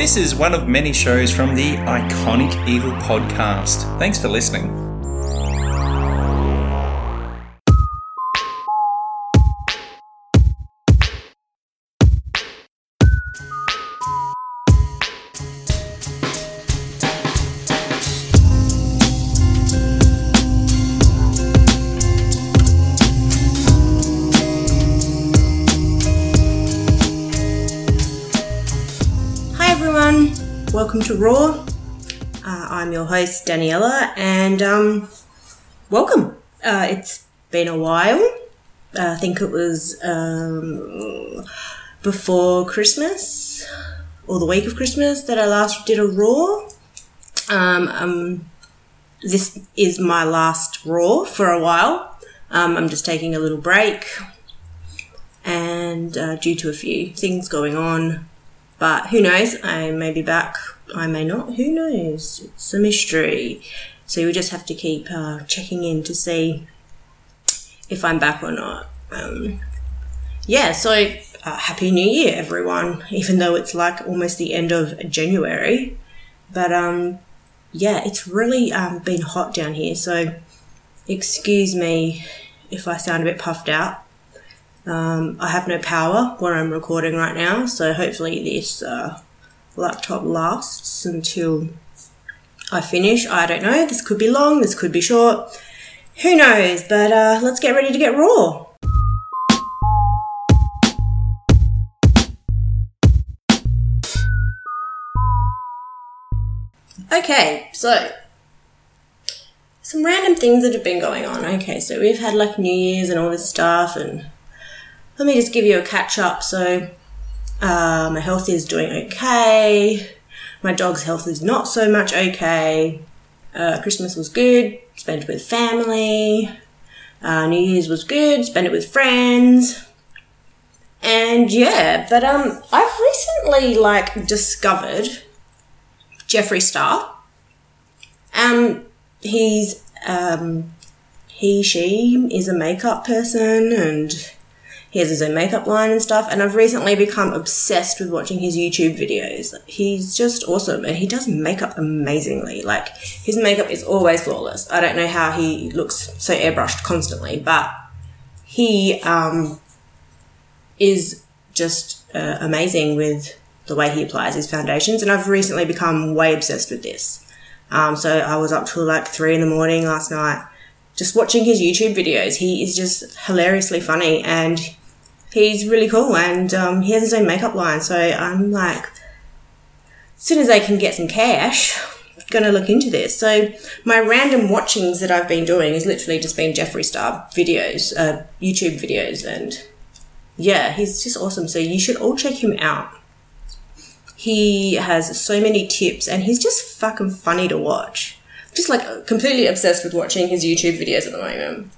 This is one of many shows from the Iconic Evil podcast. Thanks for listening. I'm your host Daniella, and um, welcome. Uh, it's been a while. Uh, I think it was um, before Christmas or the week of Christmas that I last did a Raw. Um, um, this is my last Raw for a while. Um, I'm just taking a little break, and uh, due to a few things going on, but who knows? I may be back. I may not. Who knows? It's a mystery. So we just have to keep uh, checking in to see if I'm back or not. Um, yeah, so uh, Happy New Year, everyone, even though it's like almost the end of January. But um, yeah, it's really um, been hot down here, so excuse me if I sound a bit puffed out. Um, I have no power where I'm recording right now, so hopefully this uh, laptop lasts until I finish. I don't know. This could be long. This could be short. Who knows? But uh, let's get ready to get raw. Okay, so some random things that have been going on. Okay, so we've had like New Year's and all this stuff, and let me just give you a catch up. So, uh, my health is doing okay. My dog's health is not so much okay. Uh, Christmas was good, spent with family. Uh, New Year's was good, spent it with friends. And yeah, but um, I've recently like discovered Jeffree Star. Um, he's um, he she is a makeup person and he has his own makeup line and stuff. And I've recently become obsessed with watching his YouTube videos. He's just awesome and he does makeup amazingly. Like his makeup is always flawless. I don't know how he looks so airbrushed constantly, but he um, is just uh, amazing with the way he applies his foundations. And I've recently become way obsessed with this. Um, so I was up till like three in the morning last night just watching his YouTube videos. He is just hilariously funny and he's really cool and um, he has his own makeup line. So I'm like, as soon as I can get some cash, I'm gonna look into this. So my random watchings that I've been doing is literally just been Jeffree Star videos, uh, YouTube videos, and yeah, he's just awesome. So you should all check him out. He has so many tips and he's just fucking funny to watch. Just like completely obsessed with watching his YouTube videos at the moment.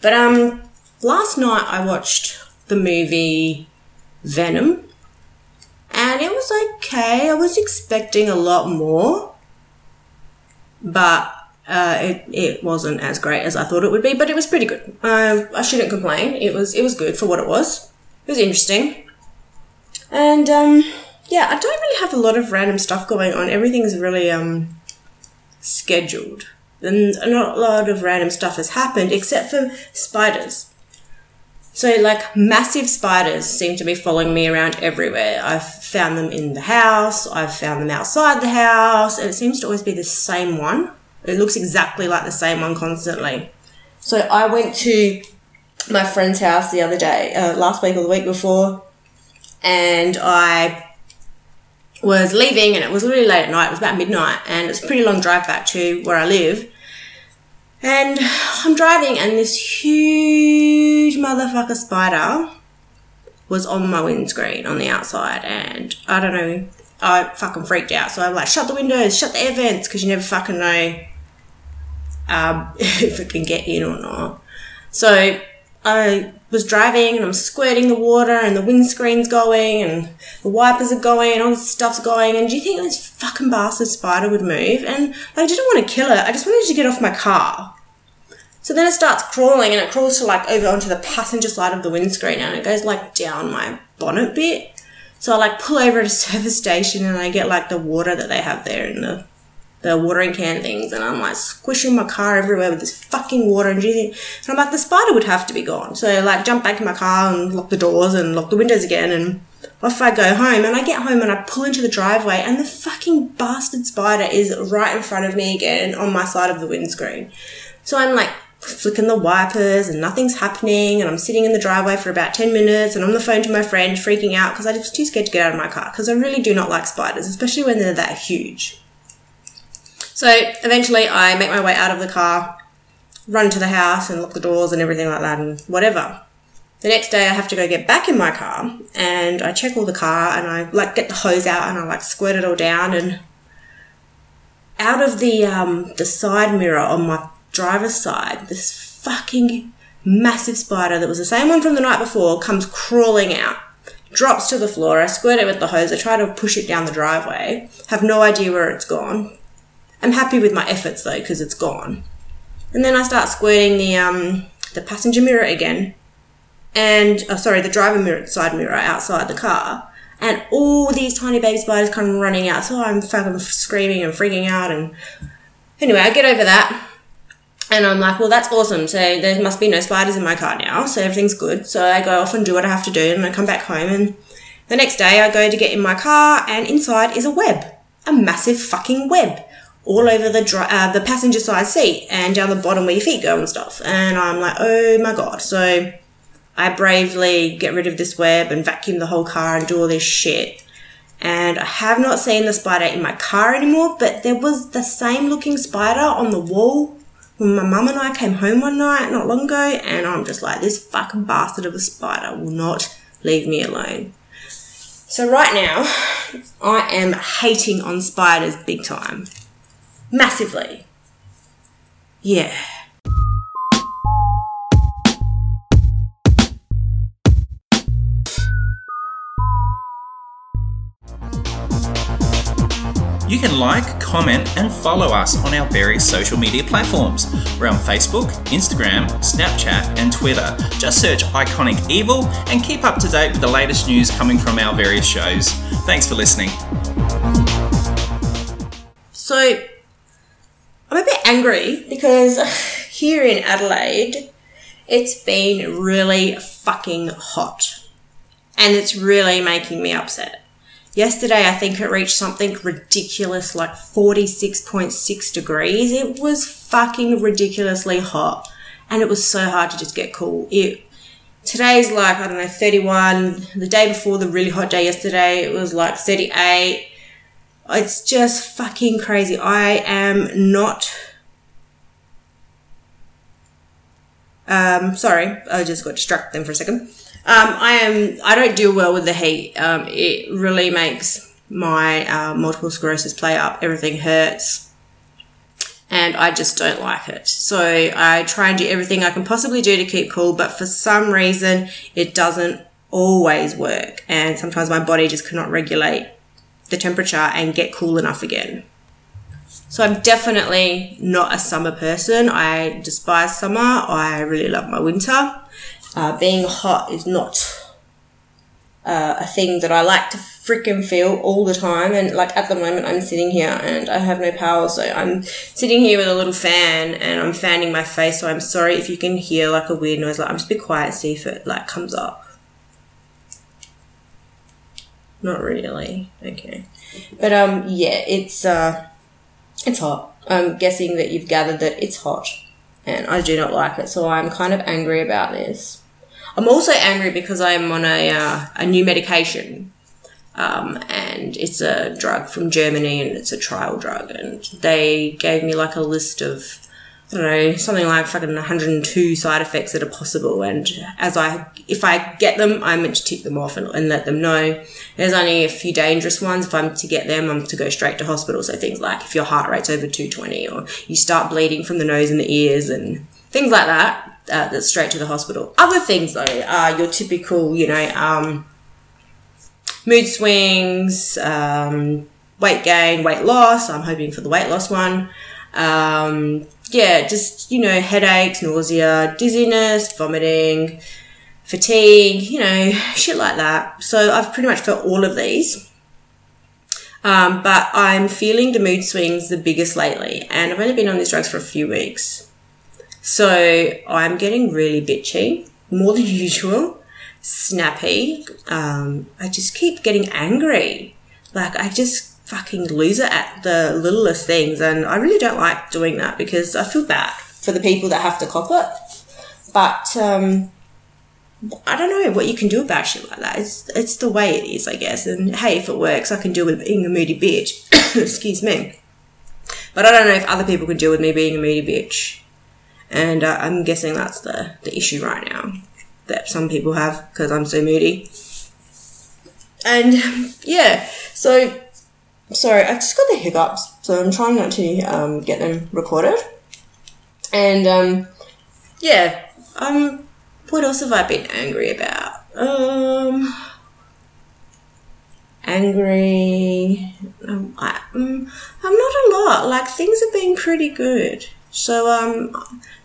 But um last night I watched the movie Venom and it was okay. I was expecting a lot more. But uh, it, it wasn't as great as I thought it would be, but it was pretty good. Uh, I shouldn't complain. It was it was good for what it was. It was interesting. And um, yeah, I don't really have a lot of random stuff going on. Everything's really um, scheduled. And not a lot of random stuff has happened except for spiders. So, like, massive spiders seem to be following me around everywhere. I've found them in the house, I've found them outside the house, and it seems to always be the same one. It looks exactly like the same one constantly. So, I went to my friend's house the other day, uh, last week or the week before, and I was leaving, and it was really late at night. It was about midnight, and it's a pretty long drive back to where I live. And I'm driving, and this huge motherfucker spider was on my windscreen on the outside, and I don't know, I fucking freaked out. So I'm like, shut the windows, shut the air vents, because you never fucking know um, if it can get in or not. So I was driving and I'm squirting the water and the windscreen's going and the wipers are going and all this stuff's going and do you think this fucking bastard spider would move? And I didn't want to kill it. I just wanted to get off my car. So then it starts crawling and it crawls to like over onto the passenger side of the windscreen and it goes like down my bonnet bit. So I like pull over at a service station and I get like the water that they have there in the the watering can things, and I'm like squishing my car everywhere with this fucking water and. And I'm like, the spider would have to be gone. So I like jump back in my car and lock the doors and lock the windows again, and off I go home. And I get home and I pull into the driveway, and the fucking bastard spider is right in front of me again on my side of the windscreen. So I'm like flicking the wipers and nothing's happening and I'm sitting in the driveway for about 10 minutes and I'm on the phone to my friend freaking out because I was too scared to get out of my car because I really do not like spiders, especially when they're that huge. So eventually I make my way out of the car, run to the house and lock the doors and everything like that and whatever. The next day I have to go get back in my car and I check all the car and I like get the hose out and I like squirt it all down and out of the um, the side mirror on my driver's side, this fucking massive spider that was the same one from the night before comes crawling out, drops to the floor. I squirt it with the hose. I try to push it down the driveway. Have no idea where it's gone. I'm happy with my efforts though because it's gone. And then I start squirting the um, the passenger mirror again, and oh, sorry, the driver mirror side mirror outside the car, and all these tiny baby spiders come running out. So I'm fucking screaming and freaking out. And anyway, I get over that. And I'm like, well, that's awesome. So there must be no spiders in my car now. So everything's good. So I go off and do what I have to do. And I come back home. And the next day I go to get in my car and inside is a web. A massive fucking web all over the uh, the passenger side seat and down the bottom where your feet go and stuff. And I'm like, oh my god. So I bravely get rid of this web and vacuum the whole car and do all this shit. And I have not seen the spider in my car anymore, but there was the same looking spider on the wall when my mum and I came home one night not long ago. And I'm just like, this fucking bastard of a spider will not leave me alone. So right now, I am hating on spiders big time massively. Yeah. You can like, comment, and follow us on our various social media platforms. We're on Facebook, Instagram, Snapchat, and Twitter. Just search Iconic Evil and keep up to date with the latest news coming from our various shows. Thanks for listening. So, I'm a bit angry because here in Adelaide, it's been really fucking hot. And it's really making me upset. Yesterday, I think it reached something ridiculous like 46.6 degrees. It was fucking ridiculously hot. And it was so hard to just get cool. It, today's like, I don't know, 31. The day before the really hot day yesterday, it was like 38 it's just fucking crazy. I am not. Um, sorry, I just got distracted then for a second. Um, I am. I don't deal well with the heat. Um, it really makes my uh, multiple sclerosis play up. Everything hurts, and I just don't like it. So I try and do everything I can possibly do to keep cool, but for some reason, it doesn't always work, and sometimes my body just cannot regulate the temperature and get cool enough again. So I'm definitely not a summer person. I despise summer. I really love my winter. Uh, being hot is not uh, a thing that I like to freaking feel all the time. And like at the moment, I'm sitting here and I have no power, so I'm sitting here with a little fan and I'm fanning my face. So I'm sorry if you can hear like a weird noise. Like I'm just be quiet, see if it like comes up. Not really. Okay. But um yeah, it's uh it's hot. I'm guessing that you've gathered that it's hot and I do not like it, so I'm kind of angry about this. I'm also angry because I'm on a uh, a new medication. Um, and it's a drug from Germany and it's a trial drug and they gave me like a list of I don't know, something like fucking 102 side effects that are possible. And as I, if I get them, I'm meant to tick them off and, and, let them know. There's only a few dangerous ones. If I'm to get them, I'm to go straight to hospital. So things like if your heart rate's over 220 or you start bleeding from the nose and the ears and things like that, uh, that's straight to the hospital. Other things though are your typical, you know, um, mood swings, um, weight gain, weight loss. I'm hoping for the weight loss one. Um, yeah, just, you know, headaches, nausea, dizziness, vomiting, fatigue, you know, shit like that. So I've pretty much felt all of these. Um, but I'm feeling the mood swings the biggest lately, and I've only been on these drugs for a few weeks. So I'm getting really bitchy, more than usual, snappy. Um, I just keep getting angry. Like, I just fucking lose it at the littlest things, and I really don't like doing that because I feel bad for the people that have to cop it. But um, I don't know what you can do about shit like that. It's it's the way it is, I guess. And hey, if it works, I can deal with being a moody bitch. Excuse me. But I don't know if other people can deal with me being a moody bitch. And uh, I'm guessing that's the, the issue right now that some people have because I'm so moody. And yeah, so sorry, I've just got the hiccups, so I'm trying not to um, get them recorded. And um, yeah, um, what else have I been angry about? Um, angry. Um, I, um, I'm not a lot. Like things have been pretty good. So um,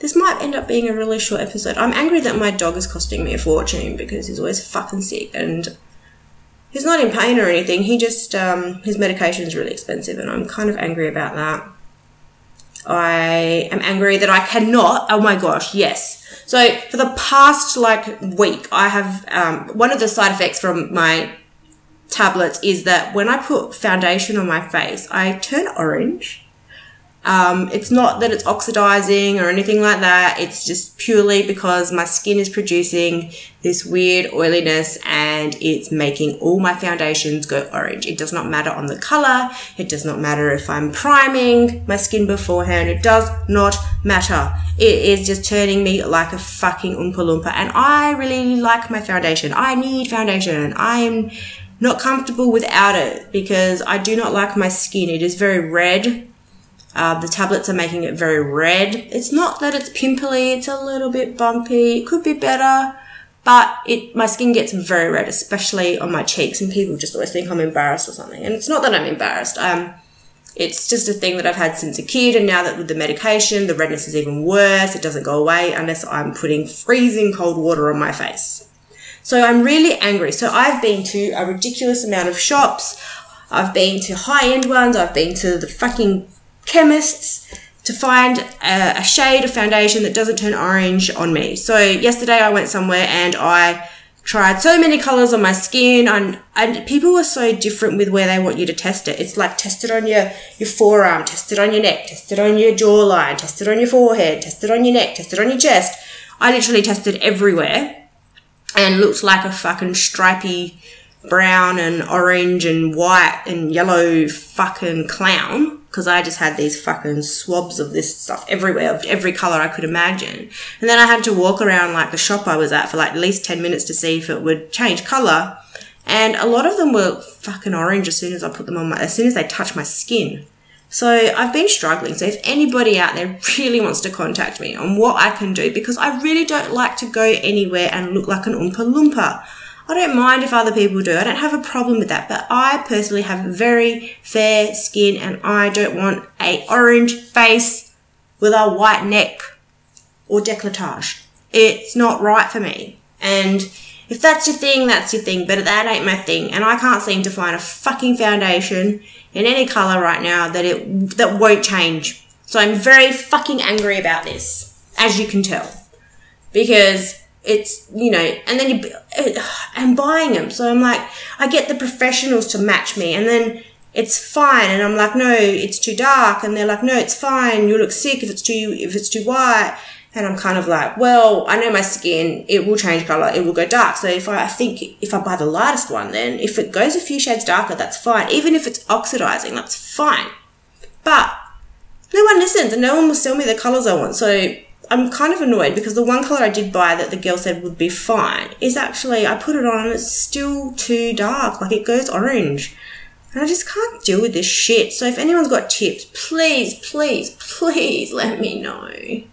this might end up being a really short episode. I'm angry that my dog is costing me a fortune because he's always fucking sick and he's not in pain or anything. He just um, his medication is really expensive, and I'm kind of angry about that. I am angry that I cannot. Oh my gosh, yes. So for the past like week, I have um, one of the side effects from my tablets is that when I put foundation on my face, I turn orange um, it's not that it's oxidizing or anything like that. It's just purely because my skin is producing this weird oiliness and it's making all my foundations go orange. It does not matter on the color. It does not matter if I'm priming my skin beforehand. It does not matter. It is just turning me like a fucking Oompa Loompa. And I really like my foundation. I need foundation. I am not comfortable without it because I do not like my skin. It is very red uh, the tablets are making it very red. It's not that it's pimply, it's a little bit bumpy. It could be better, but it my skin gets very red, especially on my cheeks, and people just always think I'm embarrassed or something. And it's not that I'm embarrassed. Um, it's just a thing that I've had since a kid, and now that with the medication, the redness is even worse. It doesn't go away unless I'm putting freezing cold water on my face. So I'm really angry. So I've been to a ridiculous amount of shops. I've been to high end ones. I've been to the fucking chemists to find a, a, shade of foundation that doesn't turn orange on me. So yesterday I went somewhere and I tried so many colors on my skin and, and people were so different with where they want you to test it. It's like test it on your, your forearm, test it on your neck, test it on your jawline, test it on your forehead, test it on your neck, test it on your chest. I literally tested everywhere and looked like a fucking stripy brown and orange and white and yellow fucking clown because I just had these fucking swabs of this stuff everywhere, of every color I could imagine. And then I had to walk around like the shop I was at for like at least 10 minutes to see if it would change color. And a lot of them were fucking orange as soon as I put them on my, as soon as they touch my skin. So I've been struggling. So if anybody out there really wants to contact me on what I can do, because I really don't like to go anywhere and look like an Oompa Loompa. I don't mind if other people do. I don't have a problem with that. But I personally have very fair skin and I don't want a orange face with a white neck or decolletage. It's not right for me. And if that's your thing, that's your thing, but that ain't my thing. And I can't seem to find a fucking foundation in any color right now that it that won't change. So I'm very fucking angry about this, as you can tell. Because it's you know and then you i'm buying them. So i'm like i get the professionals to match me and then it's fine. And i'm like no it's too dark. And they're like no it's fine. You look sick if it's too if it's too white. And i'm kind of like well i know my skin. It will change color it will go dark. So if i, I think if i buy the lightest one then if it goes a few shades darker that's fine. Even if it's oxidizing that's fine. But no one listens and no one will sell me the colors i want. So I'm kind of annoyed because the one color I did buy that the girl said would be fine is actually I put it on and it's still too dark. Like it goes orange. And I just can't deal with this shit. So if anyone's got tips, please, please, please let me know.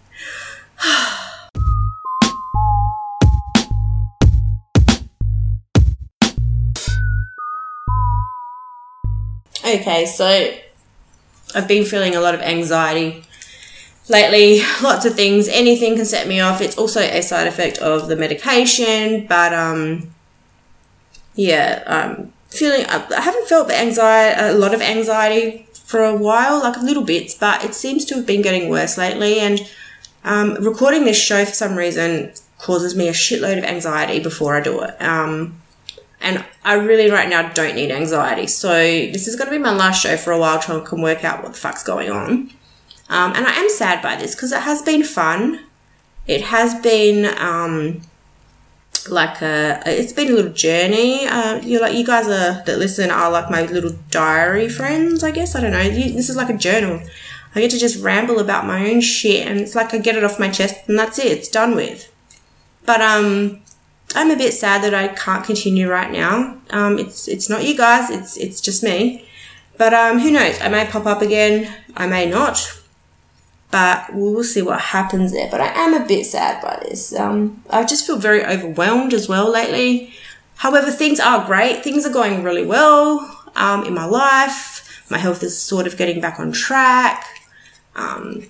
okay, so I've been feeling a lot of anxiety lately, lots of things. Anything can set me off. It's also a side effect of the medication, but um, yeah, um, feeling. I haven't felt the anxiety, a lot of anxiety for a while, like little bits, but it seems to have been getting worse lately. And um, recording this show for some reason causes me a shitload of anxiety before I do it. Um, and I really right now don't need anxiety. So this is going to be my last show for a while, trying to work out what the fuck's going on. Um, and I am sad by this because it has been fun. It has been um, like a, it's been a little journey. Uh, you like you guys are that listen are like my little diary friends. I guess I don't know. You, this is like a journal. I get to just ramble about my own shit, and it's like I get it off my chest, and that's it. It's done with. But um, I'm a bit sad that I can't continue right now. Um, it's it's not you guys. It's it's just me. But um, who knows? I may pop up again. I may not but we'll see what happens there. But I am a bit sad by this. Um, I just feel very overwhelmed as well lately. However, things are great. Things are going really well um, in my life. My health is sort of getting back on track. Um,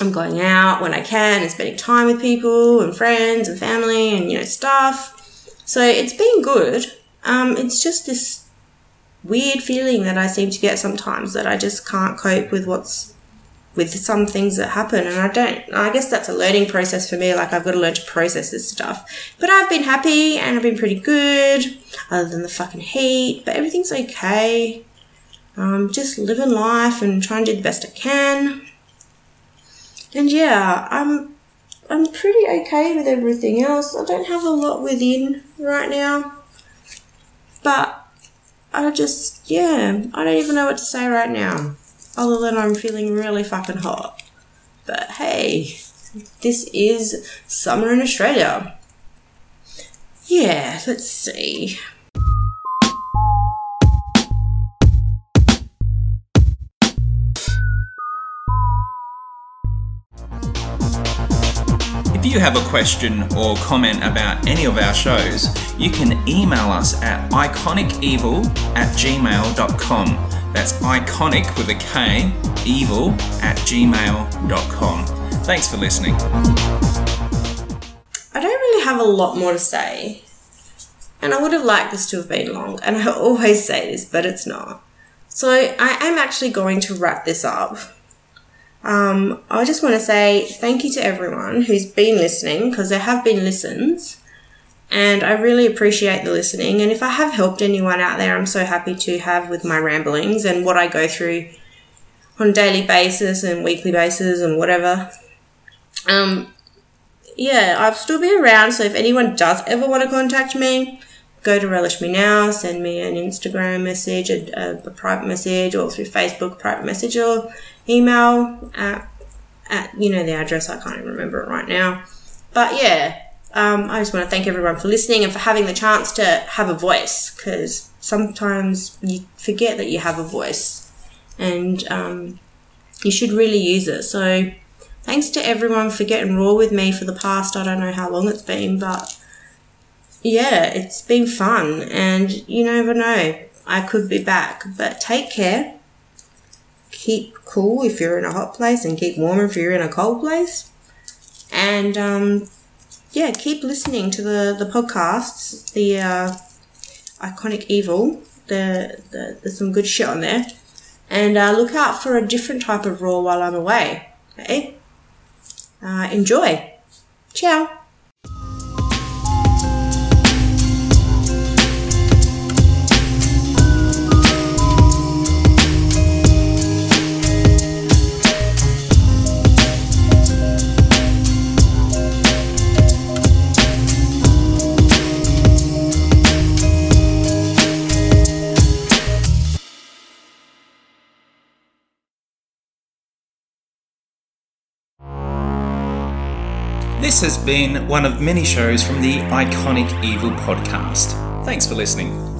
I'm going out when I can and spending time with people and friends and family and you know stuff. So it's been good. Um, it's just this weird feeling that I seem to get sometimes that I just can't cope with what's with some things that happen and I don't I guess that's a learning process for me like I've got to learn to process this stuff. But I've been happy and I've been pretty good other than the fucking heat but everything's okay. Um, just living life and trying to do the best I can. And yeah I'm I'm pretty okay with everything else. I don't have a lot within right now but I just yeah I don't even know what to say right now other than I'm feeling really fucking hot. But hey, this is summer in Australia. Yeah, let's see. If you have a question or comment about any of our shows, you can email us at iconicevil at gmail.com. That's iconic with a K, evil at gmail.com. Thanks for listening. I don't really have a lot more to say. And I would have liked this to have been long. And I always say this, but it's not. So I am actually going to wrap this up. Um, I just want to say thank you to everyone who's been listening because there have been listens. And I really appreciate the listening. And if I have helped anyone out there, I'm so happy to have with my ramblings and what I go through on a daily basis and weekly basis and whatever. Um, yeah, I'll still be around. So if anyone does ever want to contact me, go to Relish Me Now, send me an Instagram message, a, a, private message, or through Facebook, private message, or email at, at, you know, the address. I can't even remember it right now. But yeah, um, I just want to thank everyone for listening and for having the chance to have a voice because sometimes you forget that you have a voice and um, you should really use it. So, thanks to everyone for getting raw with me for the past, I don't know how long it's been, but yeah, it's been fun and you never know, I could be back. But take care. Keep cool if you're in a hot place and keep warm if you're in a cold place. And um, yeah, keep listening to the, the podcasts, the uh, Iconic Evil. The, the, there's some good shit on there. And uh, look out for a different type of raw while I'm away. Okay? Uh, enjoy. Ciao. This has been one of many shows from the Iconic Evil podcast. Thanks for listening.